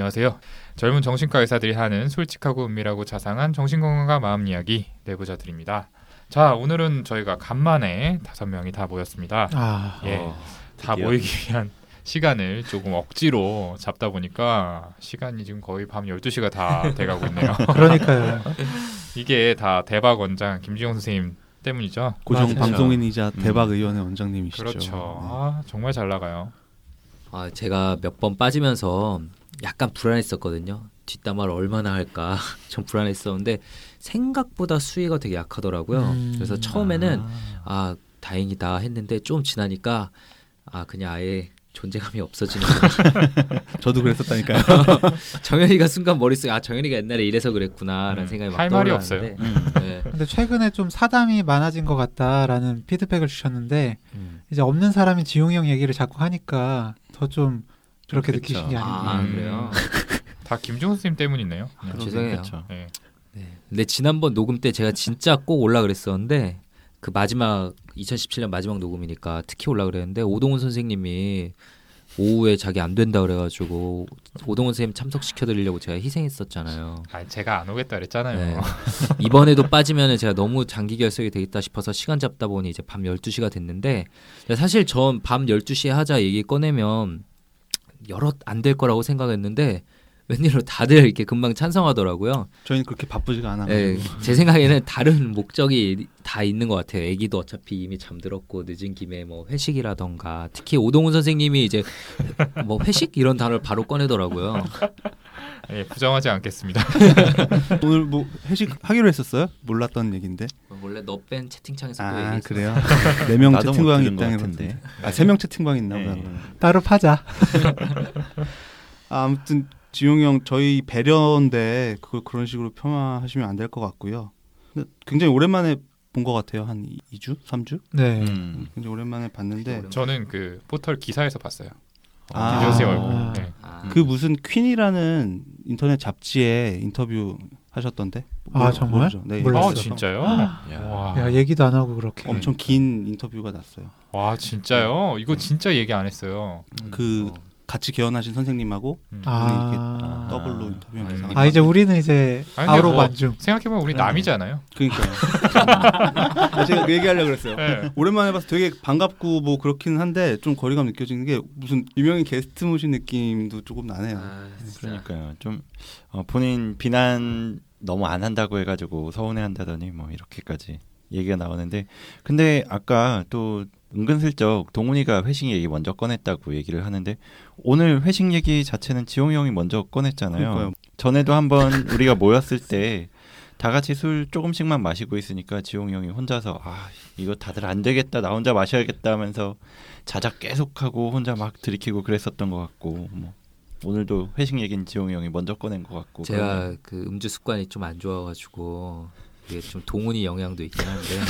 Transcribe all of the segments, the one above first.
안녕하세요. 젊은 정신과 의사들이 하는 솔직하고 은밀하고 자상한 정신건강과 마음 이야기 내부자들입니다. 자, 오늘은 저희가 간만에 다섯 명이 다 모였습니다. 아, 예, 어, 다 드디어. 모이기 위한 시간을 조금 억지로 잡다 보니까 시간이 지금 거의 밤 12시가 다 돼가고 있네요. 그러니까요. 이게 다 대박 원장 김지영 선생님 때문이죠. 고정 맞아요. 방송인이자 음. 대박 의원의 원장님이시죠. 그렇죠. 아, 정말 잘 나가요. 아, 제가 몇 번 빠지면서 약간 불안했었거든요. 뒷담화를 얼마나 할까 좀 불안했었는데 생각보다 수위가 되게 약하더라고요. 음. 그래서 처음에는 아 다행이다 했는데 좀 지나니까 아 그냥 아예 존재감이 없어지는. 저도 그랬었다니까요. 정현이가 순간 머릿속에 아 정현이가 옛날에 이래서 그랬구나라는 음, 생각이 막할 말이 떠올랐는데, 네. 근데 최근에 좀 사담이 많아진 것 같다라는 피드백을 주셨는데 음. 이제 없는 사람이 지용이 형 얘기를 자꾸 하니까 더좀 그렇게 그쵸. 느끼신 게 아닌가. 아 음. 그래요. 다 김지영 선생님 때문이네요. 네. 그렇죠. 죄송해요. 그렇죠. 네. 네. 근데 지난번 녹음 때 제가 진짜 꼭 올라 그랬었는데 그 마지막 2017년 마지막 녹음이니까 특히 올라 그랬는데 오동훈 선생님이 오후에 자기 안 된다 그래가지고 오동훈 선생님 참석시켜 드리려고 제가 희생했었잖아요. 아, 제가 안 오겠다 그랬잖아요. 네. 이번에도 빠지면은 제가 너무 장기 결석이 되겠다 싶어서 시간 잡다 보니 이제 밤 12시가 됐는데 사실 전 밤 12시에 하자 얘기 꺼내면 여러 안될 거라고 생각했는데 웬일로 다들 이렇게 금방 찬성하더라고요. 저희는 그렇게 바쁘지가 않아. 예, 제 생각에는 다른 목적이 다 있는 것 같아요. 애기도 어차피 이미 잠들었고 늦은 김에 뭐 회식이라던가 특히 오동훈 선생님이 이제 뭐 회식 이런 단어를 바로 꺼내더라고요. 예, 부정하지 않겠습니다. 오늘 뭐 회식 하기로 했었어요? 몰랐던 얘긴데. 원래 너 뺀 채팅창에서 또아 얘기했어. 그래요? 네 명 채팅방 들은 것 입장에 같은데. 봤는데. 아세 명 채팅방 있나 보다. 네. 따로 파자. 아, 아무튼 지용이 형 저희 배려인데 그걸 그런 식으로 폄하하시면 안 될 것 같고요. 굉장히 오랜만에 본 것 같아요. 한 2주, 3주? 네. 음. 굉장히 오랜만에 봤는데 저는 그 포털 기사에서 봤어요. 아. 선생님 아. 얼굴. 네. 아, 그 무슨 퀸이라는 인터넷 잡지에 인터뷰 하셨던데? 아, 정말? 모르죠? 네. 몰랐어요. 아 진짜요? 야. 와, 야 얘기도 안 하고 그렇게. 엄청 긴 인터뷰가 났어요. 와 진짜요? 이거 진짜 얘기 안 했어요. 그 어. 같이 개원하신 선생님하고 음. 아. 더블로 인터뷰한 아, 아 이제 우리는 이제 아니, 아우로 뭐- 반중. 생각해보면 우리 그러네. 남이잖아요. 그러니까요. 아, 제가 그 얘기하려고 그랬어요. 네. 오랜만에 봐서 되게 반갑고 뭐 그렇긴 한데 좀 거리감 느껴지는 게 무슨 유명인 게스트 모신 느낌도 조금 나네요. 아, 진짜. 그러니까요. 좀 어, 본인 비난 너무 안 한다고 해가지고 서운해한다더니 뭐 이렇게까지 얘기가 나오는데 근데 아까 또 은근슬쩍 동훈이가 회식 얘기 먼저 꺼냈다고 얘기를 하는데 오늘 회식 얘기 자체는 지용이 형이 먼저 꺼냈잖아요. 그러니까요. 전에도 한번 우리가 모였을 때 다 같이 술 조금씩만 마시고 있으니까 지용이 형이 혼자서 아 이거 다들 안 되겠다 나 혼자 마셔야겠다 하면서 자작 계속하고 혼자 막 들이키고 그랬었던 것 같고 뭐 오늘도 회식 얘기는 지용이 형이 먼저 꺼낸 것 같고 제가 그러네요. 그 음주 습관이 좀 안 좋아가지고 이게 좀 동훈이 영향도 있긴 한데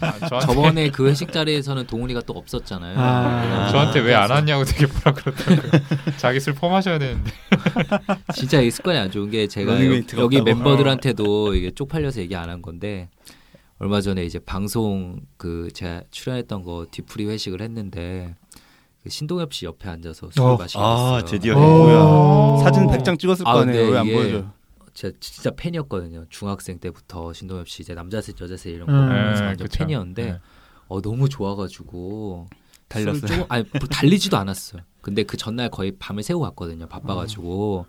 아, 저번에 그 회식 자리에서는 동훈이가 또 없었잖아요. 아. 저한테 왜 안 왔냐고 되게 뭐라 그러더라고요. 자기 술 퍼마셔야 되는데. 진짜 이 습관이 안 좋은 게 제가 러닝메이트가 여기. 멤버들한테도 이게 쪽팔려서 얘기 안 한 건데 얼마 전에 이제 방송 그 제가 출연했던 거 뒤풀이 회식을 했는데 그 신동엽 씨 옆에 앉아서 술 어. 마시고 아, 있어요. 드디어 오. 뭐야. 사진 100장 찍었을 아, 거 아니에요. 근데 왜안 보여줘? 제가 진짜 팬이었거든요. 중학생 때부터 신동엽 씨 이제 남자셋 여자셋 이런 거 음. 보면서 네, 완전 그쵸. 팬이었는데 네. 어 너무 좋아가지고 달렸어요? 조금- 아니 뭐 달리지도 않았어요. 근데 그 전날 거의 밤을 새고 갔거든요. 바빠가지고.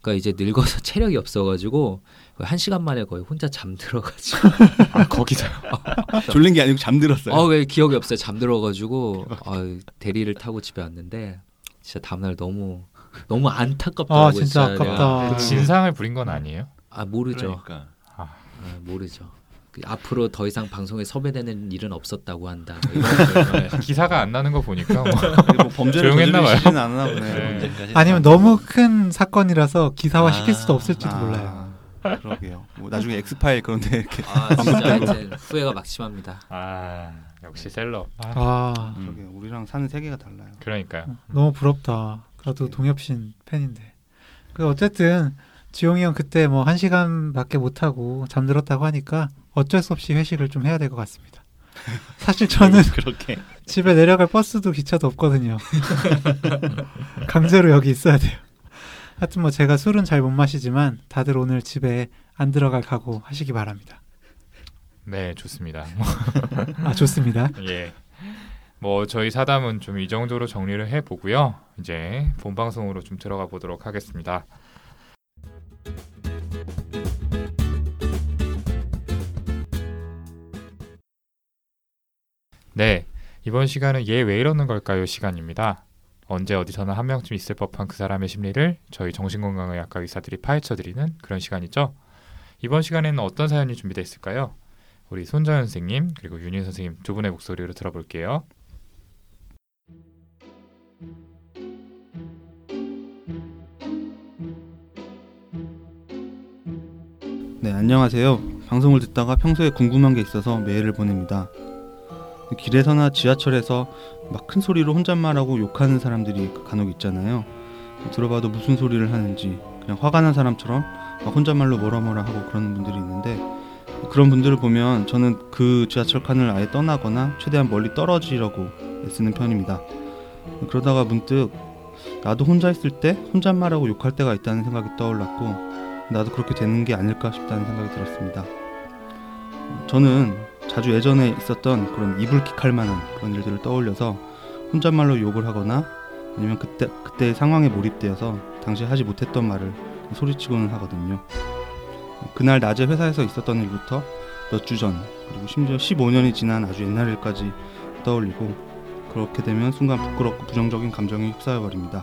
그러니까 이제 늙어서 체력이 없어가지고 한 시간 만에 거의 혼자 잠들어가지고. 아 거기서요. 졸린 게 아니고 잠들었어요. 아왜 기억이 없어요. 잠들어가지고 아, 대리를 타고 집에 왔는데 진짜 다음날 너무 너무 안타깝더라고요. 아 진짜. 아깝다. 그 진상을 부린 건 아니에요? 아 모르죠. 그러니까 아, 모르죠. 그 앞으로 더 이상 방송에 섭외되는 일은 없었다고 한다. 걸. 기사가 안 나는 거 보니까 뭐 뭐 범죄를 조용했나 봐요. 않나 보네. 네. 언제까지 아니면 너무 큰 사건이라서 기사화 시킬 수도 아, 없을지도 아, 몰라요. 그러게요. 뭐 나중에 엑스파일 그런데 이렇게 아 진짜 하여튼 후회가 막심합니다. 아 역시 셀럽. 아, 아 음. 그러게요. 우리랑 사는 세계가 달라요. 그러니까요. 너무 부럽다. 저도 동엽신 팬인데. 그 어쨌든 지용이 형 그때 뭐 한 시간밖에 못 하고 잠들었다고 하니까 어쩔 수 없이 회식을 좀 해야 될 것 같습니다. 사실 저는 그렇게 집에 내려갈 버스도 기차도 없거든요. 강제로 여기 있어야 돼요. 하여튼 뭐 제가 술은 잘 못 마시지만 다들 오늘 집에 안 들어갈 각오 하시기 바랍니다. 네, 좋습니다. 아 좋습니다. 예. 뭐 저희 사담은 좀 이 정도로 정리를 해 보고요. 이제 본 방송으로 좀 들어가 보도록 하겠습니다. 네. 이번 시간은 얘 왜 이러는 걸까요? 시간입니다. 언제 어디서나 한 명쯤 있을 법한 그 사람의 심리를 저희 정신건강의학과 의사들이 파헤쳐 드리는 그런 시간이죠. 이번 시간에는 어떤 사연이 준비되어 있을까요? 우리 손정현 선생님 그리고 윤희 선생님 두 분의 목소리로 들어볼게요. 네, 안녕하세요. 방송을 듣다가 평소에 궁금한 게 있어서 메일을 보냅니다. 길에서나 지하철에서 막 큰 소리로 혼잣말하고 욕하는 사람들이 간혹 있잖아요. 들어봐도 무슨 소리를 하는지 그냥 화가 난 사람처럼 막 혼잣말로 뭐라 뭐라 하고 그러는 분들이 있는데 그런 분들을 보면 저는 그 지하철 칸을 아예 떠나거나 최대한 멀리 떨어지려고 애쓰는 편입니다. 그러다가 문득 나도 혼자 있을 때 혼잣말하고 욕할 때가 있다는 생각이 떠올랐고 나도 그렇게 되는 게 아닐까 싶다는 생각이 들었습니다. 저는 자주 예전에 있었던 그런 이불킥할 만한 그런 일들을 떠올려서 혼잣말로 욕을 하거나 아니면 그때 그때의 상황에 몰입되어서 당시 하지 못했던 말을 소리치고는 하거든요. 그날 낮에 회사에서 있었던 일부터 몇 주 전 그리고 심지어 15년이 지난 아주 옛날 일까지 떠올리고 그렇게 되면 순간 부끄럽고 부정적인 감정이 휩싸여 버립니다.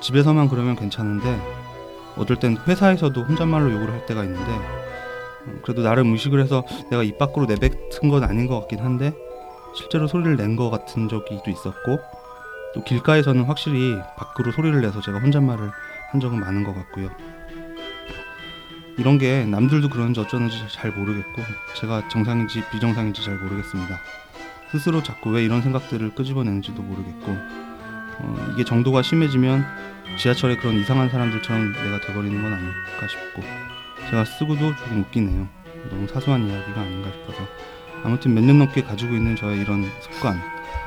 집에서만 그러면 괜찮은데 어떨 땐 회사에서도 혼잣말로 욕을 할 때가 있는데 음, 그래도 나름 의식을 해서 내가 입 밖으로 내뱉은 건 아닌 것 같긴 한데 실제로 소리를 낸 것 같은 적이 또 있었고 또 길가에서는 확실히 밖으로 소리를 내서 제가 혼잣말을 한 적은 많은 것 같고요. 이런 게 남들도 그러는지 어쩌는지 잘 모르겠고 제가 정상인지 비정상인지 잘 모르겠습니다. 스스로 자꾸 왜 이런 생각들을 끄집어내는지도 모르겠고 어, 이게 정도가 심해지면 지하철에 그런 이상한 사람들처럼 내가 돼버리는 건 아닐까 싶고 제가 쓰고도 조금 웃기네요. 너무 사소한 이야기가 아닌가 싶어서 아무튼 몇 년 넘게 가지고 있는 저의 이런 습관,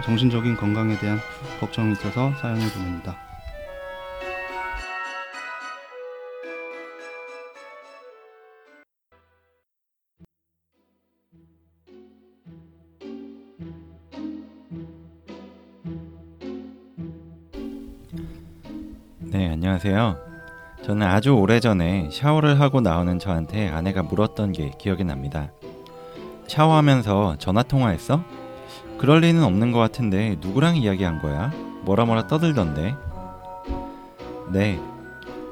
정신적인 건강에 대한 걱정이 있어서 사연을 보냅니다. 안녕하세요. 저는 아주 오래전에 샤워를 하고 나오는 저한테 아내가 물었던 게 기억이 납니다. 샤워하면서 전화 통화했어? 그럴 리는 없는 것 같은데 누구랑 이야기한 거야? 뭐라 뭐라 떠들던데. 네.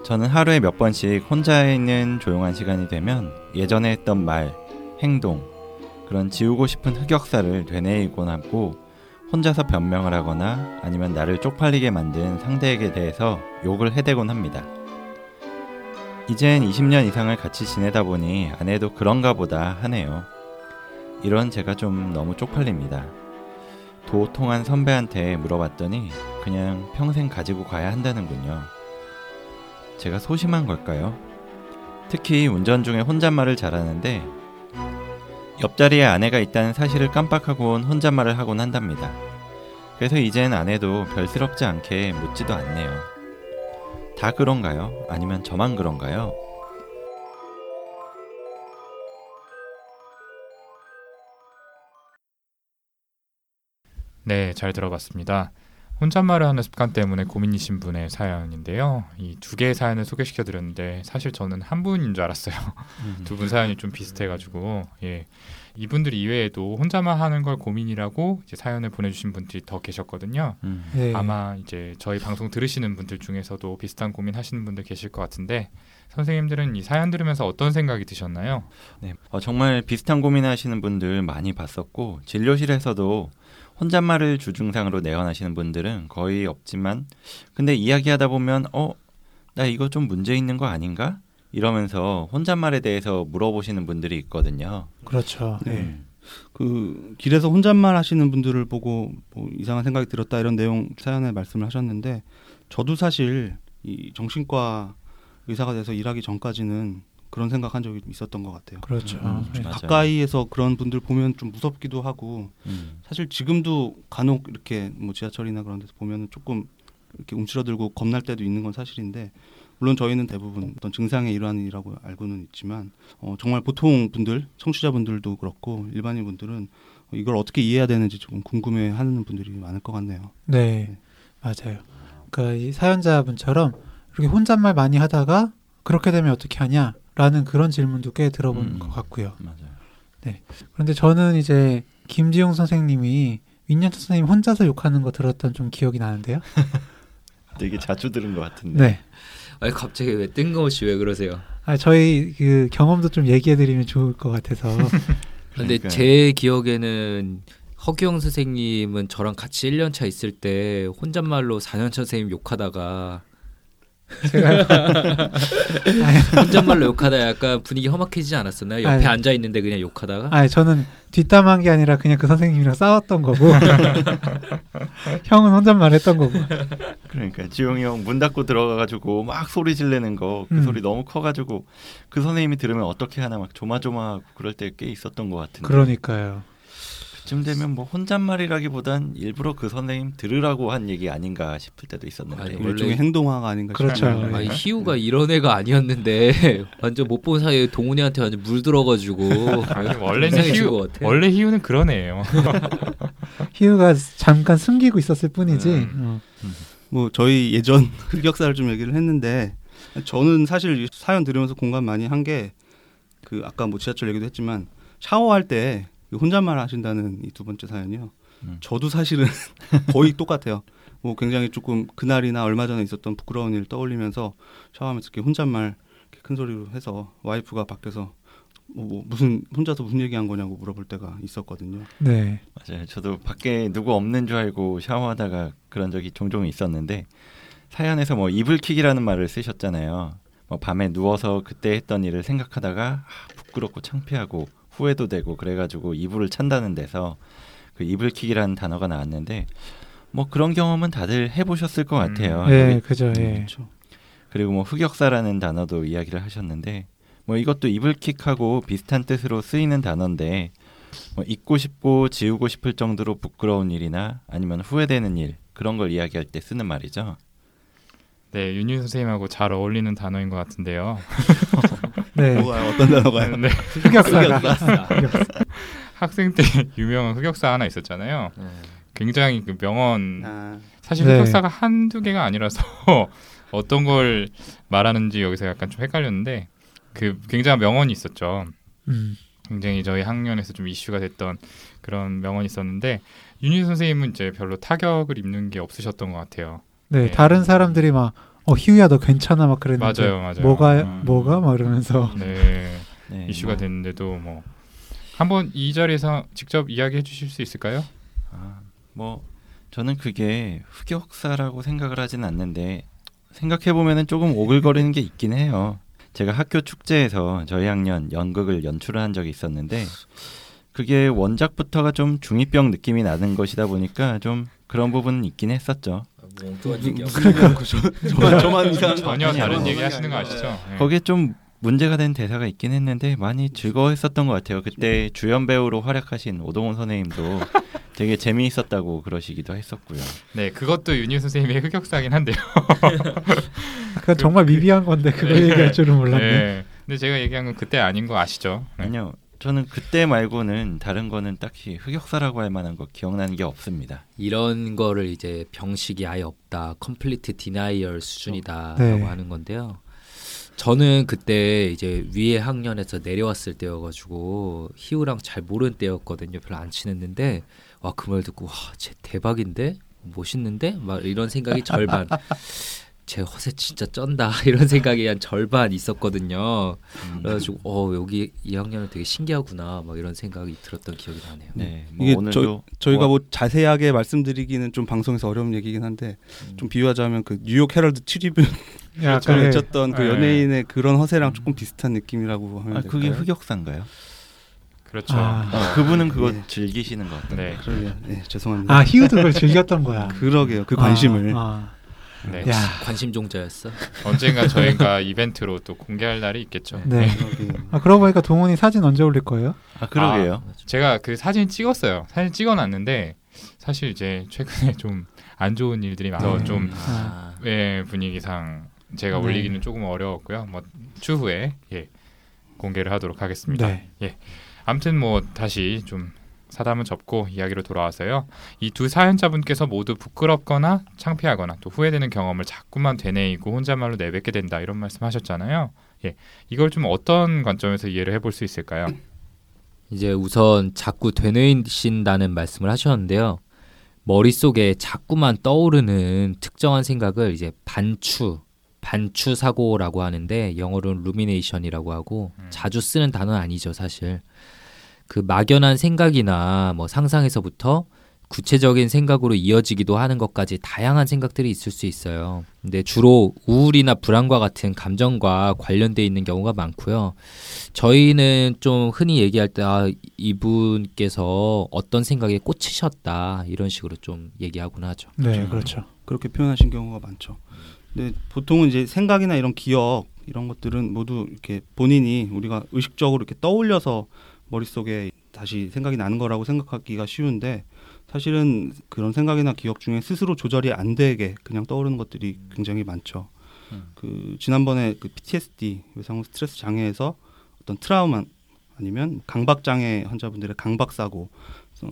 저는 하루에 몇 번씩 혼자 있는 조용한 시간이 되면 예전에 했던 말, 행동, 그런 지우고 싶은 흑역사를 되뇌이곤 하고 혼자서 변명을 하거나 아니면 나를 쪽팔리게 만든 상대에게 대해서 욕을 해대곤 합니다. 이젠 20년 이상을 같이 지내다 보니 아내도 그런가 보다 하네요. 이런 제가 좀 너무 쪽팔립니다. 도통한 선배한테 물어봤더니 그냥 평생 가지고 가야 한다는군요. 제가 소심한 걸까요? 특히 운전 중에 혼잣말을 잘하는데 옆자리에 아내가 있다는 사실을 깜빡하곤 혼잣말을 하곤 한답니다. 그래서 이젠 아내도 별스럽지 않게 묻지도 않네요. 다 그런가요? 아니면 저만 그런가요? 네, 잘 들어봤습니다. 혼잣말을 하는 습관 때문에 고민이신 분의 사연인데요. 이 두 개의 사연을 소개시켜 드렸는데 사실 저는 한 분인 줄 알았어요. 두 분 사연이 좀 비슷해 가지고 예 이분들 이외에도 혼자만 하는 걸 고민이라고 이제 사연을 보내주신 분들이 더 계셨거든요. 음. 네. 아마 이제 저희 방송 들으시는 분들 중에서도 비슷한 고민 하시는 분들 계실 것 같은데 선생님들은 이 사연 들으면서 어떤 생각이 드셨나요? 네, 어, 정말 비슷한 고민 하시는 분들 많이 봤었고 진료실에서도 혼잣말을 주증상으로 내원하시는 분들은 거의 없지만 근데 이야기하다 보면 어 나 이거 좀 문제 있는 거 아닌가 이러면서 혼잣말에 대해서 물어보시는 분들이 있거든요. 그렇죠. 네. 음. 그 길에서 혼잣말 하시는 분들을 보고 뭐 이상한 생각이 들었다 이런 내용 사연에 말씀을 하셨는데 저도 사실 이 정신과 의사가 돼서 일하기 전까지는 그런 생각한 적이 있었던 것 같아요. 그렇죠. 음, 네. 맞아요. 가까이에서 그런 분들 보면 좀 무섭기도 하고 음. 사실 지금도 간혹 이렇게 뭐 지하철이나 그런 데서 보면은 조금 이렇게 움츠러들고 겁날 때도 있는 건 사실인데 물론 저희는 대부분 어떤 증상의 일환이라고 알고는 있지만 어, 정말 보통 분들, 청취자분들도 그렇고 일반인 분들은 이걸 어떻게 이해해야 되는지 조금 궁금해하는 분들이 많을 것 같네요. 네, 맞아요. 그러니까 이 사연자분처럼 이렇게 혼잣말 많이 하다가 그렇게 되면 어떻게 하냐 라는 그런 질문도 꽤 들어본 음. 것 같고요. 맞아요. 그런데 저는 이제 김지용 선생님이 윈년트 선생님 혼자서 욕하는 거 들었던 좀 기억이 나는데요. 되게 자주 들은 것 같은데. 네. 아니 갑자기 왜 뜬금없이 왜 그러세요? 아, 저희 그 경험도 좀 얘기해드리면 좋을 것 같아서. 근데 그러니까요. 제 기억에는 허규영 선생님은 저랑 같이 1년 차 있을 때 혼잣말로 4년 차 선생님 욕하다가 제가 혼잣말로 욕하다 약간 분위기 험악해지지 않았었나요? 옆에 아니. 앉아 있는데 그냥 욕하다가 아니 저는 뒷담한 게 아니라 그냥 그 선생님이랑 싸웠던 거고 형은 혼잣말 했던 거고 그러니까 지용이 형 문 닫고 들어가가지고 막 소리 지르는 거그 음. 소리 너무 커가지고 그 선생님이 들으면 어떻게 하나 막 조마조마하고 그럴 때 꽤 있었던 것 같은데 그러니까요. 그쯤 되면 뭐 혼잣말이라기보단 일부러 그 선생님 들으라고 한 얘기 아닌가 싶을 때도 있었는데 아니, 일종의 행동화가 아닌가 그렇죠. 싶어요. 네. 아니 희우가 이런 애가 아니었는데 완전 못 본 사이에 동훈이한테 완전 물 들어가지고 아니, 원래는 희우 것 같아. 원래 희우는 그런 애예요. 희우가 잠깐 숨기고 있었을 뿐이지. 음. 어. 뭐 저희 예전 흑역사를 좀 얘기를 했는데 저는 사실 이 사연 들으면서 공감 많이 한 게 그 아까 뭐 지하철 얘기도 했지만 샤워할 때그 혼잣말 하신다는 이 두 번째 사연이요. 음. 저도 사실은 거의 똑같아요. 뭐 굉장히 조금 그날이나 얼마 전에 있었던 부끄러운 일 떠올리면서 샤워하면서 이렇게 혼잣말 이렇게 큰 소리로 해서 와이프가 밖에서 뭐, 뭐 무슨 혼자서 무슨 얘기한 거냐고 물어볼 때가 있었거든요. 네. 맞아요. 저도 밖에 누구 없는 줄 알고 샤워하다가 그런 적이 종종 있었는데 사연에서 뭐 이불킥이라는 말을 쓰셨잖아요. 뭐 밤에 누워서 그때 했던 일을 생각하다가 아, 부끄럽고 창피하고 후회도 되고 그래가지고 이불을 찬다는 데서 그 이불킥이라는 단어가 나왔는데 뭐 그런 경험은 다들 해보셨을 것 같아요. 네, 여기 그죠. 예. 그렇죠. 그리고 뭐 흑역사라는 단어도 이야기를 하셨는데 뭐 이것도 이불킥하고 비슷한 뜻으로 쓰이는 단어인데 뭐 잊고 싶고 지우고 싶을 정도로 부끄러운 일이나 아니면 후회되는 일 그런 걸 이야기할 때 쓰는 말이죠. 네, 윤유 선생님하고 잘 어울리는 단어인 것 같은데요. 네. 뭐가요? 어떤 단어가요? 네, 흑역사가. 학생 때 유명한 흑역사 하나 있었잖아요. 네. 굉장히 그 명언 아, 사실 네. 흑역사가 한두 개가 아니라서 어떤 걸 말하는지 여기서 약간 좀 헷갈렸는데 그 굉장한 명언이 있었죠. 음. 굉장히 저희 학년에서 좀 이슈가 됐던 그런 명언이 있었는데 윤희 선생님은 이제 별로 타격을 입는 게 없으셨던 것 같아요. 네, 네. 다른 사람들이 막 어, 희우야 너 괜찮아 막 그랬는데 맞아요, 맞아요. 뭐가 음. 뭐가 막 이러면서 네, 네, 이슈가 뭐, 됐는데도 뭐 한번 이 자리에서 직접 이야기해 주실 수 있을까요? 아, 뭐 저는 그게 흑역사라고 생각을 하진 않는데 생각해 보면은 조금 오글거리는 게 있긴 해요. 제가 학교 축제에서 저희 학년 연극을 연출을 한 적이 있었는데 그게 원작부터가 좀 중이병 느낌이 나는 것이다 보니까 좀 그런 부분은 있긴 했었죠. 엉뚱한 얘기하고 저만 저만 이상한 거 전혀 아니에요? 다른 얘기 하시는 거 아시죠? 네. 거기에 좀 문제가 된 대사가 있긴 했는데 많이 즐거워했었던 것 같아요. 그때 주연 배우로 활약하신 오동훈 선생님도 되게 재미있었다고 그러시기도 했었고요. 네, 그것도 윤희 선생님의 흑역사긴 한데요. 그건 정말 미비한 건데 그거 네. 얘기할 줄은 몰랐네. 네. 근데 제가 얘기한 건 그때 아닌 거 아시죠? 네. 아니요. 저는 그때 말고는 다른 거는 딱히 흑역사라고 할 만한 거 기억나는 게 없습니다. 이런 거를 이제 병식이 아예 없다, complete denial 수준이다라고 네. 하는 건데요. 저는 그때 이제 위에 학년에서 내려왔을 때여가지고 희우랑 잘 모르는 때였거든요. 별로 안 친했는데 와 그 말 듣고 와쟤 대박인데 멋있는데 막 이런 생각이 절반. 제 허세 진짜 쩐다 이런 생각이 한 절반 있었거든요. 음, 그래가지고 어 여기 이 학년은 되게 신기하구나 막 이런 생각이 들었던 기억이 나네요. 네. 뭐 이게 오늘도 저 희가 뭐- 뭐 자세하게 말씀드리기는 좀 방송에서 어려운 얘기긴 한데 음. 좀 비유하자면 그 뉴욕 헤럴드 트리뷴 약간 처음 네. 외쳤던 그 네. 연예인의 그런 허세랑 조금 비슷한 느낌이라고 하면 아, 그게 될까요? 흑역사인가요? 그렇죠. 아. 아, 그분은 그거 네. 즐기시는 것 같아요. 네. 그러게요. 네, 죄송합니다. 아 희우도 그걸 즐겼던 거야. 그러게요. 그 관심을. 아, 네. 아. 야, 관심 종자였어. 언젠가 저희가 이벤트로 또 공개할 날이 있겠죠. 네. 그러게요. 아, 그러고 보니까 동훈이 사진 언제 올릴 거예요? 아 그러게요. 제가 그 사진 찍었어요. 사진 찍어놨는데 사실 이제 최근에 좀 안 좋은 일들이 많아서 네. 좀 아. 예, 분위기상 제가 네. 올리기는 조금 어려웠고요. 뭐 추후에 예, 공개를 하도록 하겠습니다. 네. 아무튼 뭐 다시 좀 사담은 접고 이야기로 돌아와서요. 이 두 사연자분께서 모두 부끄럽거나 창피하거나 또 후회되는 경험을 자꾸만 되뇌이고 혼잣말로 내뱉게 된다 이런 말씀하셨잖아요. 예, 이걸 좀 어떤 관점에서 이해를 해볼 수 있을까요? 이제 우선 자꾸 되뇌이신다는 말씀을 하셨는데요. 머릿속에 자꾸만 떠오르는 특정한 생각을 이제 반추, 반추 사고라고 하는데 영어로는 rumination이라고 하고 음. 자주 쓰는 단어는 아니죠, 사실. 그 막연한 생각이나 뭐 상상에서부터 구체적인 생각으로 이어지기도 하는 것까지 다양한 생각들이 있을 수 있어요. 근데 주로 우울이나 불안과 같은 감정과 관련돼 있는 경우가 많고요. 저희는 좀 흔히 얘기할 때 아, 이분께서 어떤 생각에 꽂히셨다 이런 식으로 좀 얘기하곤 하죠. 네, 그렇죠. 그렇게 표현하신 경우가 많죠. 근데 보통은 이제 생각이나 이런 기억 이런 것들은 모두 이렇게 본인이 우리가 의식적으로 이렇게 떠올려서 머릿속에 다시 생각이 나는 거라고 생각하기가 쉬운데 사실은 그런 생각이나 기억 중에 스스로 조절이 안 되게 그냥 떠오르는 것들이 굉장히 많죠. 음. 그 지난번에 그 PTSD 외상 스트레스 장애에서 어떤 트라우마 아니면 강박 장애 환자분들의 강박 사고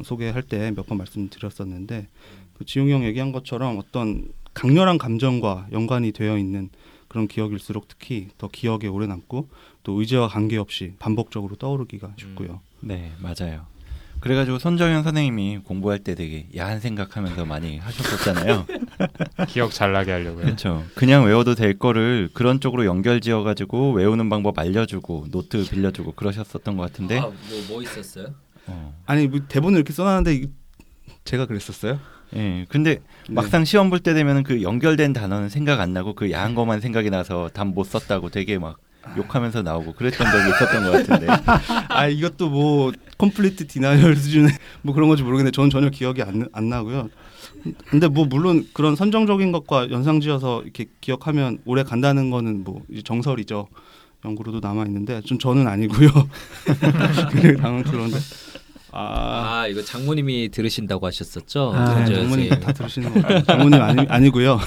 소개할 때 몇 번 말씀드렸었는데 그 지용이 형 얘기한 것처럼 어떤 강렬한 감정과 연관이 되어 있는 그런 기억일수록 특히 더 기억에 오래 남고 또 의지와 관계없이 반복적으로 떠오르기가 쉽고요. 네, 맞아요. 그래가지고 손정현 선생님이 공부할 때 되게 야한 생각하면서 많이 하셨었잖아요. 기억 잘 나게 하려고요. 그렇죠. 그냥 외워도 될 거를 그런 쪽으로 연결지어가지고 외우는 방법 알려주고 노트 빌려주고 그러셨었던 것 같은데. 뭐뭐 있었어요? 어. 아니 뭐 대본을 이렇게 써놨는데 이- 제가 그랬었어요? 예. 근데 네. 막상 시험 볼 때 되면은 그 연결된 단어는 생각 안 나고 그 야한 것만 생각이 나서 답 못 썼다고 되게 막 욕하면서 나오고 그랬던 적이 있었던 것 같은데. 아 이것도 뭐 complete denial 수준의 뭐 그런 건지 모르겠는데 저는 전혀 기억이 안, 안 나고요. 근데 뭐 물론 그런 선정적인 것과 연상지어서 이렇게 기억하면 오래 간다는 거는 뭐 이제 정설이죠. 연구로도 남아 있는데 좀 저는 아니고요. 당황스러운데. 아, 아 이거 장모님이 들으신다고 하셨었죠? 아, 네, 저 장모님 선생님. 다 들으시는 거 장모님 아니, 아니고요.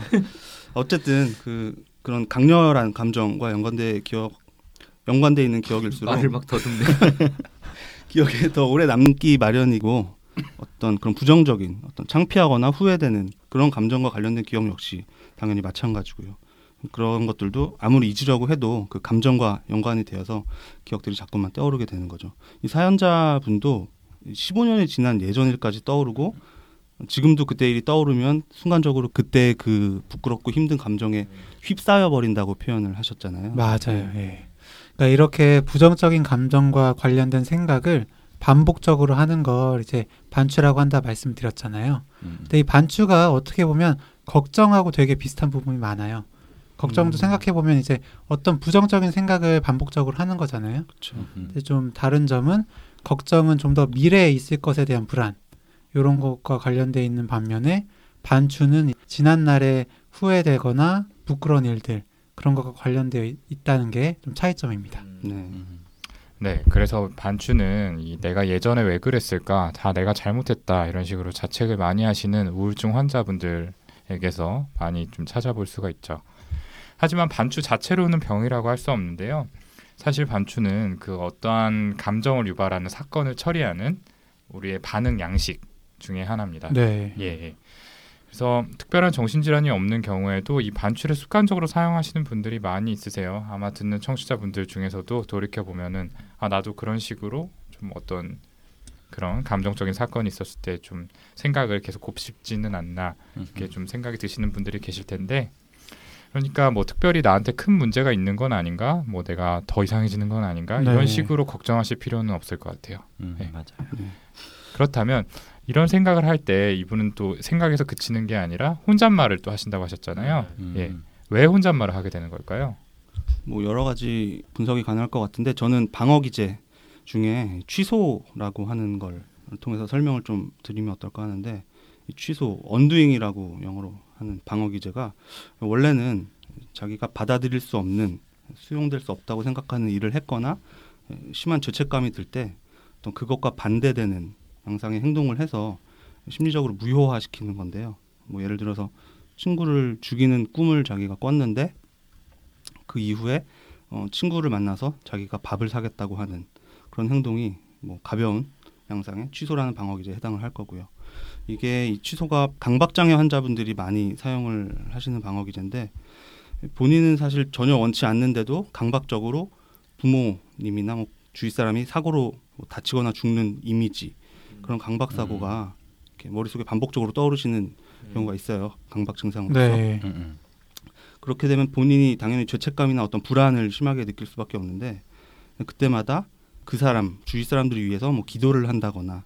어쨌든 그 그런 강렬한 감정과 연관돼 기억 연관돼 있는 기억일수록 말을 막 더듬네. 기억에 더 오래 남기 마련이고 어떤 그런 부정적인 어떤 창피하거나 후회되는 그런 감정과 관련된 기억 역시 당연히 마찬가지고요. 그런 것들도 아무리 잊으려고 해도 그 감정과 연관이 되어서 기억들이 자꾸만 떠오르게 되는 거죠. 이 사연자분도 15년이 지난 예전 일까지 떠오르고 지금도 그때 일이 떠오르면 순간적으로 그때 그 부끄럽고 힘든 감정에 휩싸여 버린다고 표현을 하셨잖아요. 맞아요. 예. 그러니까 이렇게 부정적인 감정과 관련된 생각을 반복적으로 하는 걸 이제 반추라고 한다 말씀드렸잖아요. 음. 근데 이 반추가 어떻게 보면 걱정하고 되게 비슷한 부분이 많아요. 걱정도 음. 생각해 보면 이제 어떤 부정적인 생각을 반복적으로 하는 거잖아요. 그렇죠. 음. 근데 좀 다른 점은 걱정은 좀 더 미래에 있을 것에 대한 불안 이런 것과 관련돼 있는 반면에 반추는 지난 날에 후회되거나 부끄러운 일들 그런 것과 관련되어 있- 있다는 게 좀 차이점입니다. 네. 음. 네, 그래서 반추는 이 내가 예전에 왜 그랬을까, 다 내가 잘못했다 이런 식으로 자책을 많이 하시는 우울증 환자분들에게서 많이 좀 찾아볼 수가 있죠. 하지만 반추 자체로는 병이라고 할 수 없는데요. 사실 반추는 그 어떠한 감정을 유발하는 사건을 처리하는 우리의 반응 양식 중에 하나입니다. 네. 예, 예. 그래서 특별한 정신질환이 없는 경우에도 이 반추를 습관적으로 사용하시는 분들이 많이 있으세요. 아마 듣는 청취자분들 중에서도 돌이켜 보면은 아 나도 그런 식으로 좀 어떤 그런 감정적인 사건이 있었을 때 좀 생각을 계속 곱씹지는 않나 이렇게 좀 생각이 드시는 분들이 계실 텐데 그러니까 뭐 특별히 나한테 큰 문제가 있는 건 아닌가 뭐 내가 더 이상해지는 건 아닌가 네. 이런 식으로 걱정하실 필요는 없을 것 같아요. 음, 네. 맞아요. 그렇다면 이런 생각을 할 때 이분은 또 생각에서 그치는 게 아니라 혼잣말을 또 하신다고 하셨잖아요. 음. 예. 왜 혼잣말을 하게 되는 걸까요? 뭐 여러 가지 분석이 가능할 것 같은데 저는 방어 기제 중에 취소라고 하는 걸 통해서 설명을 좀 드리면 어떨까 하는데 이 취소 언두잉이라고 영어로 하는 방어 기제가 원래는 자기가 받아들일 수 없는 수용될 수 없다고 생각하는 일을 했거나 심한 죄책감이 들 때 어떤 그것과 반대되는 양상의 행동을 해서 심리적으로 무효화시키는 건데요. 뭐 예를 들어서 친구를 죽이는 꿈을 자기가 꿨는데 그 이후에 어, 친구를 만나서 자기가 밥을 사겠다고 하는 그런 행동이 뭐 가벼운 양상의 취소라는 방어 기제에 해당을 할 거고요. 이게 이 취소가 강박장애 환자분들이 많이 사용을 하시는 방어 기제인데 본인은 사실 전혀 원치 않는데도 강박적으로 부모님이나 뭐 주위 사람이 사고로 뭐 다치거나 죽는 이미지 그런 강박 사고가 이렇게 머릿속에 반복적으로 떠오르시는 경우가 있어요. 강박 증상으로서. 네. 음, 음. 그렇게 되면 본인이 당연히 죄책감이나 어떤 불안을 심하게 느낄 수밖에 없는데 그때마다 그 사람 주위 사람들을 위해서 뭐 기도를 한다거나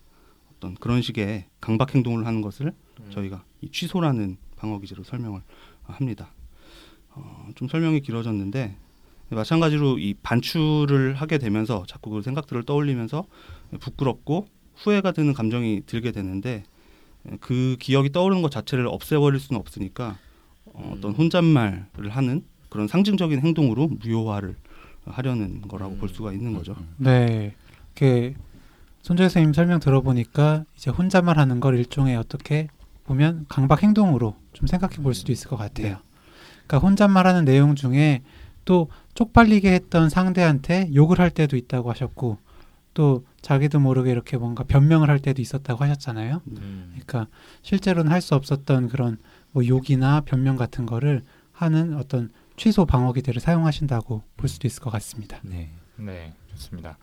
어떤 그런 식의 강박 행동을 하는 것을 저희가 이 취소라는 방어 기제로 설명을 합니다. 어, 좀 설명이 길어졌는데 마찬가지로 이 반출을 하게 되면서 자꾸 그 생각들을 떠올리면서 부끄럽고 후회가 드는 감정이 들게 되는데 그 기억이 떠오르는 것 자체를 없애버릴 수는 없으니까 어, 어떤 혼잣말을 하는 그런 상징적인 행동으로 무효화를 하려는 거라고 볼 수가 있는 거죠. 네. 이렇게 손재 선생님 설명 들어보니까 이제 혼잣말 하는 걸 일종의 어떻게 보면 강박 행동으로 좀 생각해 볼 수도 있을 것 같아요. 그러니까 혼잣말 하는 내용 중에 또 쪽팔리게 했던 상대한테 욕을 할 때도 있다고 하셨고 또 자기도 모르게 이렇게 뭔가 변명을 할 때도 있었다고 하셨잖아요. 음. 그러니까 실제로는 할 수 없었던 그런 뭐 욕이나 변명 같은 거를 하는 어떤 취소 방어기들을 사용하신다고 볼 수도 있을 것 같습니다. 네. 네, 좋습니다.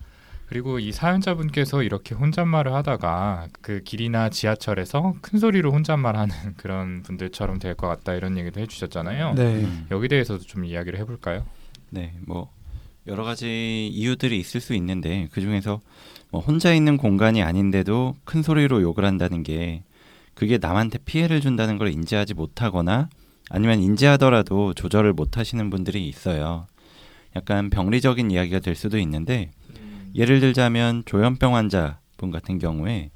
그리고 이 사연자분께서 이렇게 혼잣말을 하다가 그 길이나 지하철에서 큰 소리로 혼잣말하는 그런 분들처럼 될 것 같다 이런 얘기도 해주셨잖아요. 네. 음. 여기 대해서도 좀 이야기를 해볼까요? 네, 뭐 여러 가지 이유들이 있을 수 있는데 그 중에서 뭐 혼자 있는 공간이 아닌데도 큰 소리로 욕을 한다는 게 그게 남한테 피해를 준다는 걸 인지하지 못하거나 아니면 인지하더라도 조절을 못 하시는 분들이 있어요. 약간 병리적인 이야기가 될 수도 있는데 예를 들자면 조현병 환자분 같은 경우에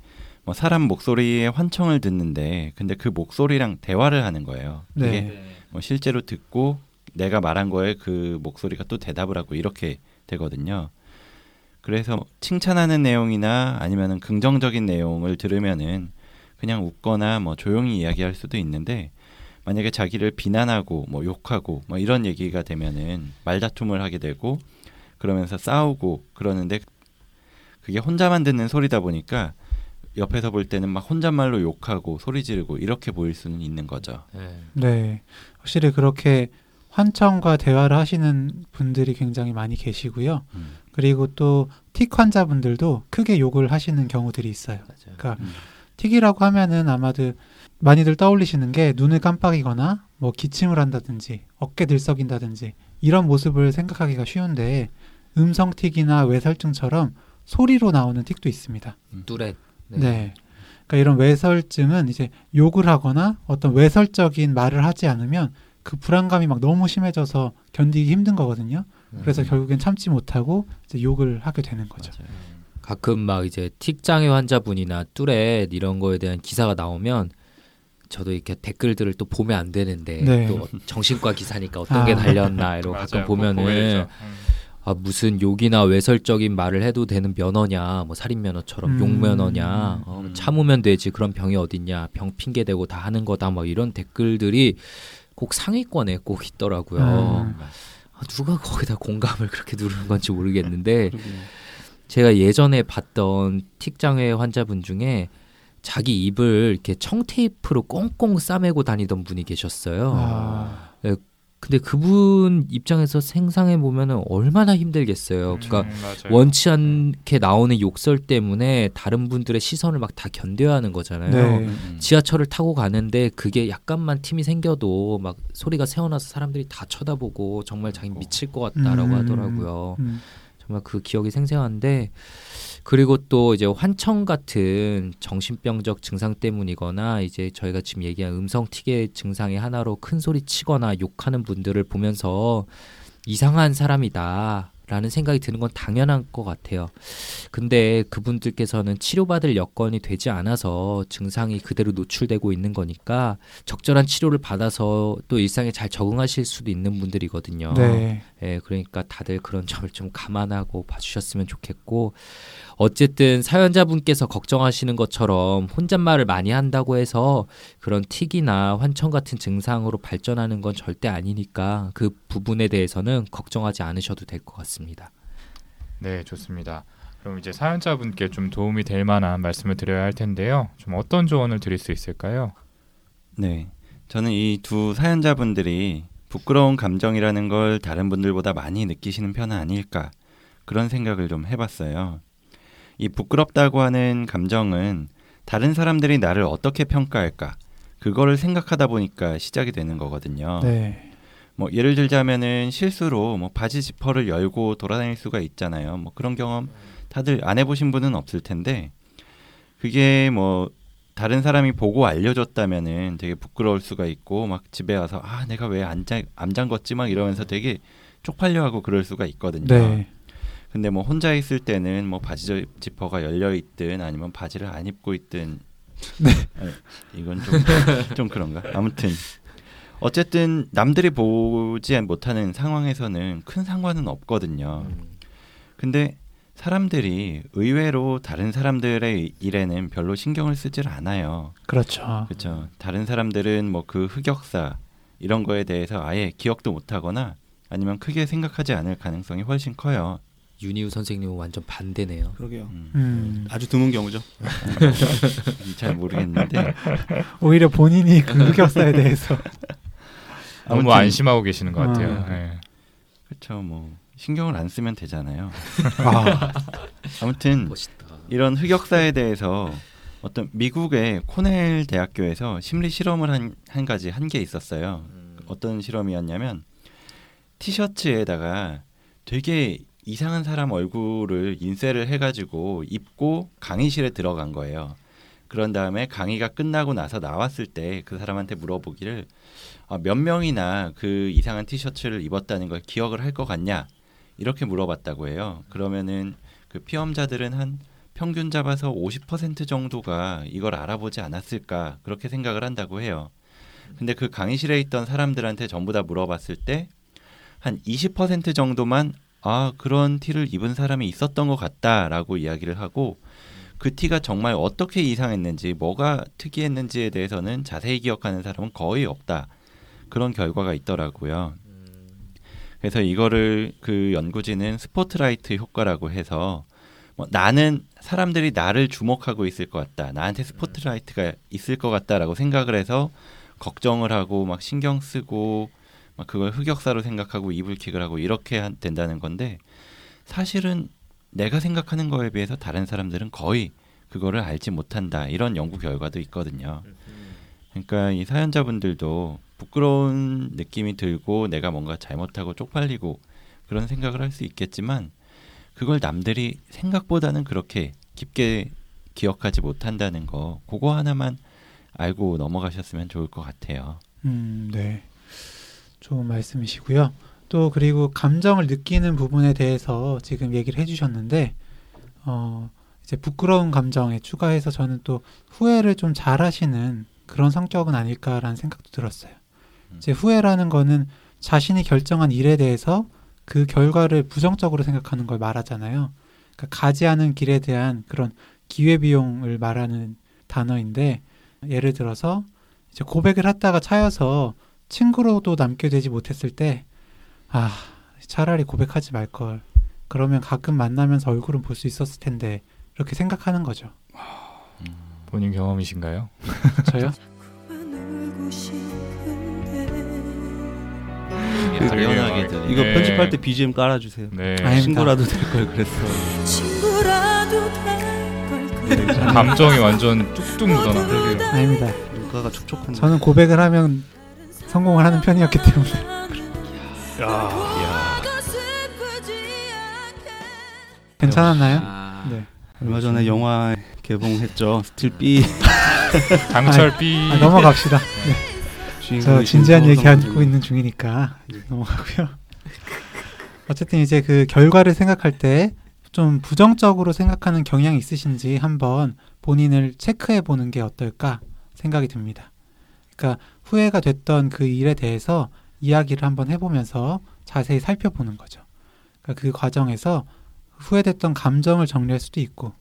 뭐 사람 목소리에 환청을 듣는데 근데 그 목소리랑 대화를 하는 거예요. 그게 네. 뭐 실제로 듣고 내가 말한 거에 그 목소리가 또 대답을 하고 이렇게 되거든요. 그래서 칭찬하는 내용이나 아니면은 긍정적인 내용을 들으면은 그냥 웃거나 뭐 조용히 이야기할 수도 있는데 만약에 자기를 비난하고 뭐 욕하고 뭐 이런 얘기가 되면은 말다툼을 하게 되고 그러면서 싸우고 그러는데 그게 혼자만 듣는 소리다 보니까 옆에서 볼 때는 막 혼잣말로 욕하고 소리 지르고 이렇게 보일 수는 있는 거죠. 네. 네. 확실히 그렇게 환청과 대화를 하시는 분들이 굉장히 많이 계시고요. 음. 그리고 또 틱 환자분들도 크게 욕을 하시는 경우들이 있어요. 맞아요. 그러니까 음. 틱이라고 하면은 아마도 많이들 떠올리시는 게 눈을 깜빡이거나 뭐 기침을 한다든지 어깨 들썩인다든지 이런 모습을 생각하기가 쉬운데 음성 틱이나 외설증처럼 소리로 나오는 틱도 있습니다. 뚜렛. 네. 그러니까 이런 외설증은 이제 욕을 하거나 어떤 외설적인 말을 하지 않으면 그 불안감이 막 너무 심해져서 견디기 힘든 거거든요. 그래서 음. 결국엔 참지 못하고 이제 욕을 하게 되는 거죠. 맞아요. 가끔 막 이제 틱장애 환자분이나 뚜렛 이런 거에 대한 기사가 나오면 저도 이렇게 댓글들을 또 보면 안 되는데 네. 또 정신과 기사니까 어떤 아. 게 달렸나 이러고 가끔 보면은. 음. 아 무슨 욕이나 외설적인 말을 해도 되는 면허냐 뭐 살인 면허처럼 음. 욕 면허냐 어, 음. 참으면 되지 그런 병이 어딨냐 병 핑계 대고 다 하는 거다 뭐 이런 댓글들이 꼭 상위권에 꼭 있더라고요. 음. 아, 누가 거기다 공감을 그렇게 누르는 건지 모르겠는데 제가 예전에 봤던 틱장애 환자분 중에 자기 입을 이렇게 청테이프로 꽁꽁 싸매고 다니던 분이 계셨어요. 아, 근데 그분 입장에서 생상해 보면은 얼마나 힘들겠어요. 그러니까 음, 맞아요. 원치 않게 나오는 욕설 때문에 다른 분들의 시선을 막 다 견뎌야 하는 거잖아요. 네. 음. 지하철을 타고 가는데 그게 약간만 틈이 생겨도 막 소리가 새어나서 사람들이 다 쳐다보고 정말 자기 미칠 것 같다라고 음. 하더라고요. 음. 정말 그 기억이 생생한데 그리고 또 이제 환청 같은 정신병적 증상 때문이거나 이제 저희가 지금 얘기한 음성 틱의 증상의 하나로 큰 소리 치거나 욕하는 분들을 보면서 이상한 사람이다 라는 생각이 드는 건 당연한 것 같아요. 근데 그분들께서는 치료받을 여건이 되지 않아서 증상이 그대로 노출되고 있는 거니까 적절한 치료를 받아서 또 일상에 잘 적응하실 수도 있는 분들이거든요. 네. 예, 그러니까 다들 그런 점을 좀 감안하고 봐주셨으면 좋겠고 어쨌든 사연자분께서 걱정하시는 것처럼 혼잣말을 많이 한다고 해서 그런 틱이나 환청 같은 증상으로 발전하는 건 절대 아니니까 그 부분에 대해서는 걱정하지 않으셔도 될 것 같습니다. 네, 좋습니다. 그럼 이제 사연자분께 좀 도움이 될 만한 말씀을 드려야 할 텐데요. 좀 어떤 조언을 드릴 수 있을까요? 네. 저는 이 두 사연자분들이 부끄러운 감정이라는 걸 다른 분들보다 많이 느끼시는 편은 아닐까 그런 생각을 좀 해봤어요. 이 부끄럽다고 하는 감정은 다른 사람들이 나를 어떻게 평가할까 그거를 생각하다 보니까 시작이 되는 거거든요. 네. 뭐 예를 들자면은 실수로 뭐 바지 지퍼를 열고 돌아다닐 수가 있잖아요. 뭐 그런 경험 다들 안 해보신 분은 없을 텐데 그게 뭐 다른 사람이 보고 알려줬다면은 되게 부끄러울 수가 있고 막 집에 와서 아 내가 왜안 안 잠궜지 막 이러면서 되게 쪽팔려 하고 그럴 수가 있거든요. 네. 근데 뭐 혼자 있을 때는 뭐 바지 저- 지퍼가 열려 있든 아니면 바지를 안 입고 있든 네. 아니, 이건 좀 좀 그런가 아무튼 어쨌든 남들이 보지 못하는 상황에서는 큰 상관은 없거든요. 음. 근데 사람들이 의외로 다른 사람들의 일에는 별로 신경을 쓰질 않아요. 그렇죠. 그렇죠. 다른 사람들은 뭐 그 흑역사 이런 거에 대해서 아예 기억도 못 하거나 아니면 크게 생각하지 않을 가능성이 훨씬 커요. 윤희우 선생님은 완전 반대네요. 그러게요. 음, 음. 아주 드문 경우죠. 잘 모르겠는데 오히려 본인이 그 흑역사에 대해서 너무 안심하고 계시는 것 같아요. 아. 네. 그렇죠. 뭐 신경을 안 쓰면 되잖아요. 아, 아무튼 멋있다. 이런 흑역사에 대해서 어떤 미국의 코넬 대학교에서 심리 실험을 한, 한 가지 한 게 있었어요. 음. 어떤 실험이었냐면 티셔츠에다가 되게 이상한 사람 얼굴을 인쇄를 해가지고 입고 강의실에 들어간 거예요. 그런 다음에 강의가 끝나고 나서 나왔을 때 그 사람한테 물어보기를 아, 몇 명이나 그 이상한 티셔츠를 입었다는 걸 기억을 할 것 같냐 이렇게 물어봤다고 해요. 그러면은 그 피험자들은 한 평균 잡아서 50% 정도가 이걸 알아보지 않았을까 그렇게 생각을 한다고 해요. 근데 그 강의실에 있던 사람들한테 전부 다 물어봤을 때 한 20% 정도만 아 그런 티를 입은 사람이 있었던 것 같다라고 이야기를 하고 그 티가 정말 어떻게 이상했는지 뭐가 특이했는지에 대해서는 자세히 기억하는 사람은 거의 없다 그런 결과가 있더라고요. 그래서 이거를 그 연구진은 스포트라이트 효과라고 해서 뭐 나는 사람들이 나를 주목하고 있을 것 같다. 나한테 스포트라이트가 있을 것 같다라고 생각을 해서 걱정을 하고 막 신경 쓰고 막 그걸 흑역사로 생각하고 이불킥을 하고 이렇게 한- 된다는 건데 사실은 내가 생각하는 거에 비해서 다른 사람들은 거의 그거를 알지 못한다. 이런 연구 결과도 있거든요. 그러니까 이 사연자분들도 부끄러운 느낌이 들고 내가 뭔가 잘못하고 쪽팔리고 그런 생각을 할 수 있겠지만 그걸 남들이 생각보다는 그렇게 깊게 기억하지 못한다는 거 그거 하나만 알고 넘어가셨으면 좋을 것 같아요. 음, 네. 좋은 말씀이시고요. 또 그리고 감정을 느끼는 부분에 대해서 지금 얘기를 해주셨는데, 어, 이제 부끄러운 감정에 추가해서 저는 또 후회를 좀 잘하시는 그런 성격은 아닐까라는 생각도 들었어요. 음. 이제 후회라는 거는 자신이 결정한 일에 대해서 그 결과를 부정적으로 생각하는 걸 말하잖아요. 그러니까 가지 않은 길에 대한 그런 기회 비용을 말하는 단어인데 예를 들어서 이제 고백을 했다가 차여서 친구로도 남게 되지 못했을 때 아, 차라리 고백하지 말 걸. 그러면 가끔 만나면서 얼굴은 볼 수 있었을 텐데 이렇게 생각하는 거죠. 본인 경험이신가요? 저요? 당연하게 그- 이거 네. 편집할 때 BGM 깔아주세요. 네. 친구라도 될 걸 그랬어. 친구라도 될걸 네, 감정이 완전 뚝뚝 묻어나. 아닙니다. 눈가가 촉촉한. 저는 고백을 하면 성공을 하는 편이었기 때문에. 괜찮았나요? 아, 네. 얼마 전에 영화 개봉했죠. Steel 비. 강철비. 아, 넘어갑시다. 저 주인공이 진지한 신성호 얘기. 하고 있는 중이니까 넘어가고요. 어쨌든 이제 그 결과를 생각할 때 좀 부정적으로 생각하는 경향이 있으신지 한번 본인을 체크해 보는 게 어떨까 생각이 듭니다. 그러니까 후회가 됐던 그 일에 대해서 이야기를 한번 해보면서 자세히 살펴보는 거죠. 그러니까 그 과정에서 후회됐던 감정을 정리할 수도 있고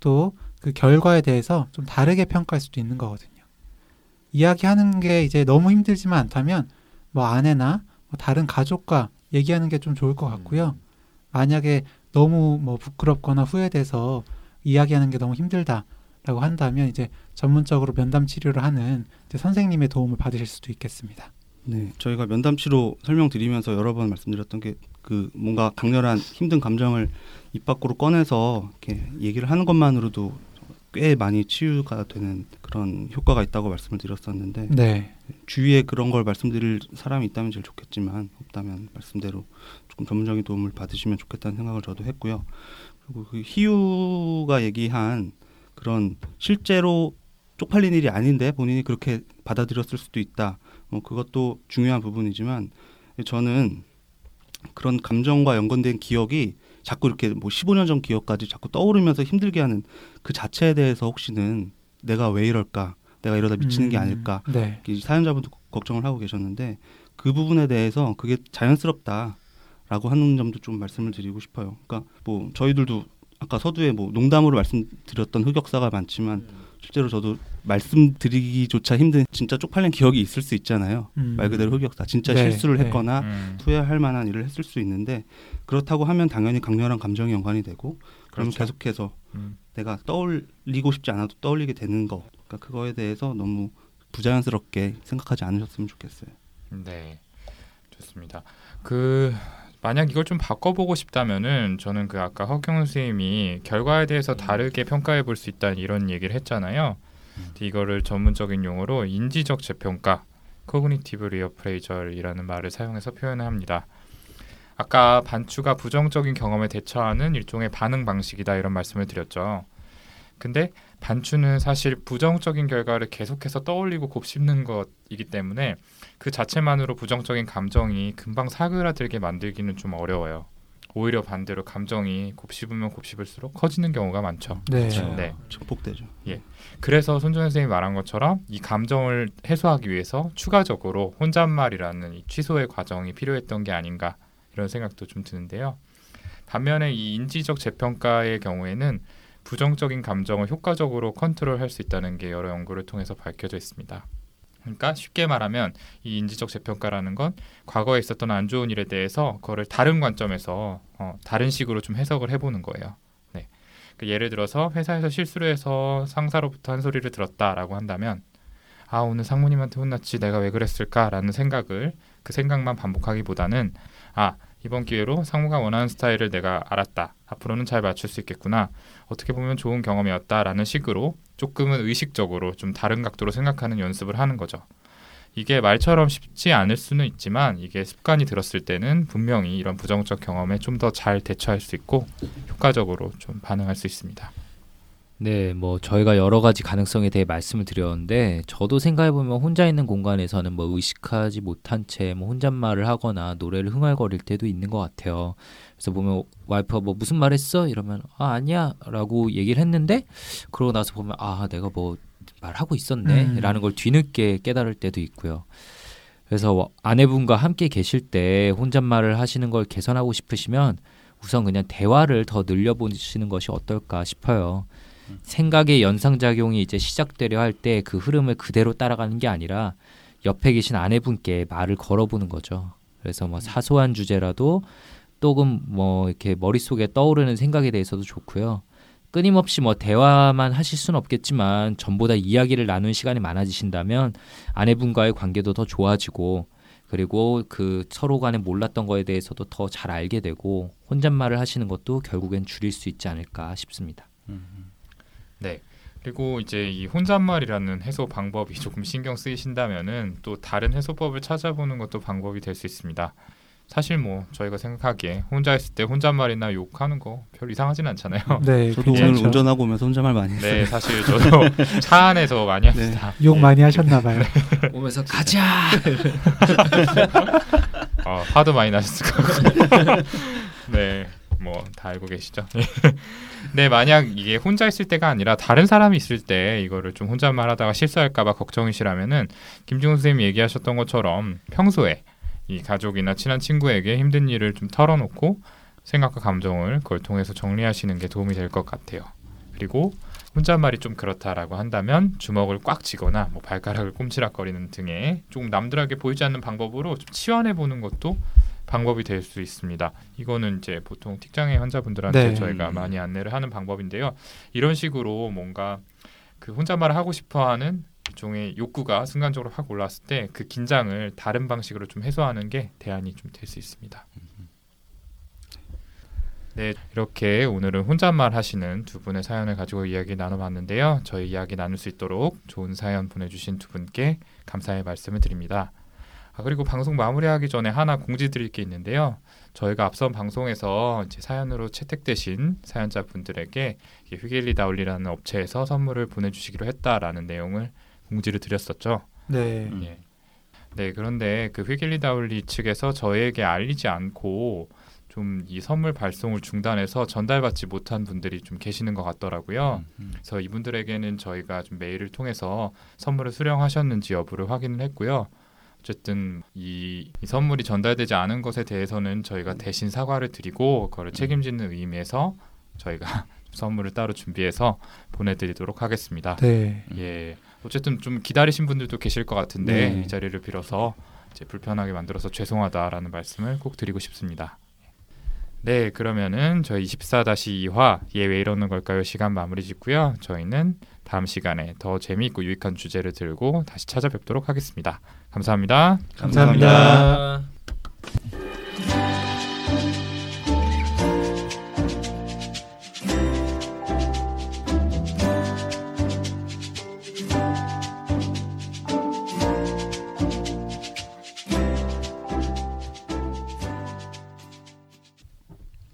또 그 결과에 대해서 좀 다르게 평가할 수도 있는 거거든요. 이야기하는 게 이제 너무 힘들지만 않다면 뭐 아내나 뭐 다른 가족과 얘기하는 게 좀 좋을 것 같고요. 만약에 너무 뭐 부끄럽거나 후회돼서 이야기하는 게 너무 힘들다 라고 한다면 이제 전문적으로 면담 치료를 하는 이제 선생님의 도움을 받으실 수도 있겠습니다. 네, 저희가 면담 치료 설명드리면서 여러 번 말씀드렸던 게 그 뭔가 강렬한 힘든 감정을 입 밖으로 꺼내서 이렇게 얘기를 하는 것만으로도 꽤 많이 치유가 되는 그런 효과가 있다고 말씀을 드렸었는데 네. 주위에 그런 걸 말씀드릴 사람이 있다면 제일 좋겠지만 없다면 말씀대로 조금 전문적인 도움을 받으시면 좋겠다는 생각을 저도 했고요. 그리고 그 희유가 얘기한 그런 실제로 쪽팔린 일이 아닌데 본인이 그렇게 받아들였을 수도 있다. 뭐 그것도 중요한 부분이지만 저는 그런 감정과 연관된 기억이 자꾸 이렇게 뭐 15년 전 기억까지 자꾸 떠오르면서 힘들게 하는 그 자체에 대해서 혹시는 내가 왜 이럴까? 내가 이러다 미치는 게 음, 아닐까? 네. 이 사연자분도 걱정을 하고 계셨는데 그 부분에 대해서 그게 자연스럽다라고 하는 점도 좀 말씀을 드리고 싶어요. 그러니까 뭐 저희들도 아까 서두에 뭐 농담으로 말씀드렸던 흑역사가 많지만 실제로 저도 말씀드리기조차 힘든 진짜 쪽팔린 기억이 있을 수 있잖아요. 음. 말 그대로 흑역사. 진짜 네, 실수를 네. 했거나 음, 후회할 만한 일을 했을 수 있는데 그렇다고 하면 당연히 강렬한 감정이 연관이 되고 그러면 그렇죠. 계속해서 음. 내가 떠올리고 싶지 않아도 떠올리게 되는 거. 그러니까 그거에 대해서 너무 부자연스럽게 생각하지 않으셨으면 좋겠어요. 네, 좋습니다. 그 만약 이걸 좀 바꿔보고 싶다면은 저는 그 아까 허경 선생님이 결과에 대해서 다르게 평가해 볼 수 있다는 이런 얘기를 했잖아요. 근데 이거를 전문적인 용어로 인지적 재평가, cognitive reappraisal이라는 말을 사용해서 표현을 합니다. 아까 반추가 부정적인 경험에 대처하는 일종의 반응 방식이다 이런 말씀을 드렸죠. 근데 반추는 사실 부정적인 결과를 계속해서 떠올리고 곱씹는 것이기 때문에 그 자체만으로 부정적인 감정이 금방 사그라들게 만들기는 좀 어려워요. 오히려 반대로 감정이 곱씹으면 곱씹을수록 커지는 경우가 많죠. 네. 그렇죠. 네. 증폭되죠. 그래서 손정 선생님이 말한 것처럼 이 감정을 해소하기 위해서 추가적으로 혼잣말이라는 이 취소의 과정이 필요했던 게 아닌가 이런 생각도 좀 드는데요. 반면에 이 인지적 재평가의 경우에는 부정적인 감정을 효과적으로 컨트롤할 수 있다는 게 여러 연구를 통해서 밝혀져 있습니다. 그러니까 쉽게 말하면 이 인지적 재평가라는 건 과거에 있었던 안 좋은 일에 대해서 그거를 다른 관점에서 어, 다른 식으로 좀 해석을 해보는 거예요. 네. 그 예를 들어서 회사에서 실수를 해서 상사로부터 한 소리를 들었다라고 한다면 아 오늘 상무님한테 혼났지 내가 왜 그랬을까라는 생각을 그 생각만 반복하기보다는 아 이번 기회로 상무가 원하는 스타일을 내가 알았다 앞으로는 잘 맞출 수 있겠구나 어떻게 보면 좋은 경험이었다라는 식으로 조금은 의식적으로 좀 다른 각도로 생각하는 연습을 하는 거죠. 이게 말처럼 쉽지 않을 수는 있지만 이게 습관이 들었을 때는 분명히 이런 부정적 경험에 좀 더 잘 대처할 수 있고 효과적으로 좀 반응할 수 있습니다. 네, 뭐 저희가 여러 가지 가능성에 대해 말씀을 드렸는데 저도 생각해 보면 혼자 있는 공간에서는 뭐 의식하지 못한 채 뭐 혼잣말을 하거나 노래를 흥얼거릴 때도 있는 것 같아요. 그래서 보면 와이프가 뭐 무슨 말 했어? 이러면 아 아니야 라고 얘기를 했는데 그러고 나서 보면 아 내가 뭐 말하고 음. 있었네라는 걸 뒤늦게 깨달을 때도 있고요. 그래서 아내분과 함께 계실 때 혼잣말을 하시는 걸 개선하고 싶으시면 우선 그냥 대화를 더 늘려보시는 것이 어떨까 싶어요. 생각의 연상작용이 이제 시작되려 할 때 그 흐름을 그대로 따라가는 게 아니라 옆에 계신 아내분께 말을 걸어보는 거죠. 그래서 뭐 사소한 주제라도 조금 뭐 이렇게 머릿속에 떠오르는 생각에 대해서도 좋고요. 끊임없이 뭐 대화만 하실 수는 없겠지만 전보다 이야기를 나눈 시간이 많아지신다면 아내분과의 관계도 더 좋아지고 그리고 그 서로 간에 몰랐던 거에 대해서도 더 잘 알게 되고 혼잣말을 하시는 것도 결국엔 줄일 수 있지 않을까 싶습니다. 네. 그리고 이제 이 혼잣말이라는 해소 방법이 조금 신경 쓰이신다면은 또 다른 해소법을 찾아보는 것도 방법이 될 수 있습니다. 사실 뭐 저희가 생각하기에 혼자 있을 때 혼잣말이나 욕하는 거 별 이상하진 않잖아요. 네, 저도 괜찮죠. 오늘 운전하고 오면서 혼잣말 많이 했어요. 네, 사실 저도 차 안에서 많이 합니다. 욕 많이 하셨나 봐요. 오면서 가자. 아, 어, 화도 많이 나셨을 거고. 네, 뭐 다 알고 계시죠. 네, 만약 이게 혼자 있을 때가 아니라 다른 사람이 있을 때 이거를 좀 혼잣말 하다가 실수할까봐 걱정이시라면은 김중훈 선생님이 얘기하셨던 것처럼 평소에 이 가족이나 친한 친구에게 힘든 일을 좀 털어놓고 생각과 감정을 그걸 통해서 정리하시는 게 도움이 될 것 같아요. 그리고 혼잣말이 좀 그렇다라고 한다면 주먹을 꽉 쥐거나 뭐 발가락을 꼼지락거리는 등의 조금 남들에게 보이지 않는 방법으로 좀 치환해 보는 것도 방법이 될 수 있습니다. 이거는 이제 보통 틱장애 환자분들한테 네. 저희가 많이 안내를 하는 방법인데요. 이런 식으로 뭔가 그 혼잣말을 하고 싶어하는 일종의 욕구가 순간적으로 확 올랐을 때 그 긴장을 다른 방식으로 좀 해소하는 게 대안이 좀 될 수 있습니다. 네, 이렇게 오늘은 혼잣말 하시는 두 분의 사연을 가지고 이야기 나눠봤는데요. 저희 이야기 나눌 수 있도록 좋은 사연 보내주신 두 분께 감사의 말씀을 드립니다. 아, 그리고 방송 마무리하기 전에 하나 공지 드릴 게 있는데요. 저희가 앞선 방송에서 이제 사연으로 채택되신 사연자분들에게 이게 휘길리 다울리라는 업체에서 선물을 보내주시기로 했다라는 내용을 공지를 드렸었죠. 네. 음. 예. 네, 그런데 그 휘길리 다울리 측에서 저에게 알리지 않고 좀 이 선물 발송을 중단해서 전달받지 못한 분들이 좀 계시는 것 같더라고요. 음. 그래서 이분들에게는 저희가 좀 메일을 통해서 선물을 수령하셨는지 여부를 확인을 했고요. 어쨌든 이, 이 선물이 전달되지 않은 것에 대해서는 저희가 대신 사과를 드리고 그거를 책임지는 의미에서 저희가 선물을 따로 준비해서 보내드리도록 하겠습니다. 네. 예, 어쨌든 좀 기다리신 분들도 계실 것 같은데 네. 이 자리를 빌어서 이제 불편하게 만들어서 죄송하다라는 말씀을 꼭 드리고 싶습니다. 네, 그러면은 저희 24-2화 얘왜 이러는 걸까요 시간 마무리 짓고요. 저희는 다음 시간에 더 재미있고 유익한 주제를 들고 다시 찾아뵙도록 하겠습니다. 감사합니다. 감사합니다. 감사합니다.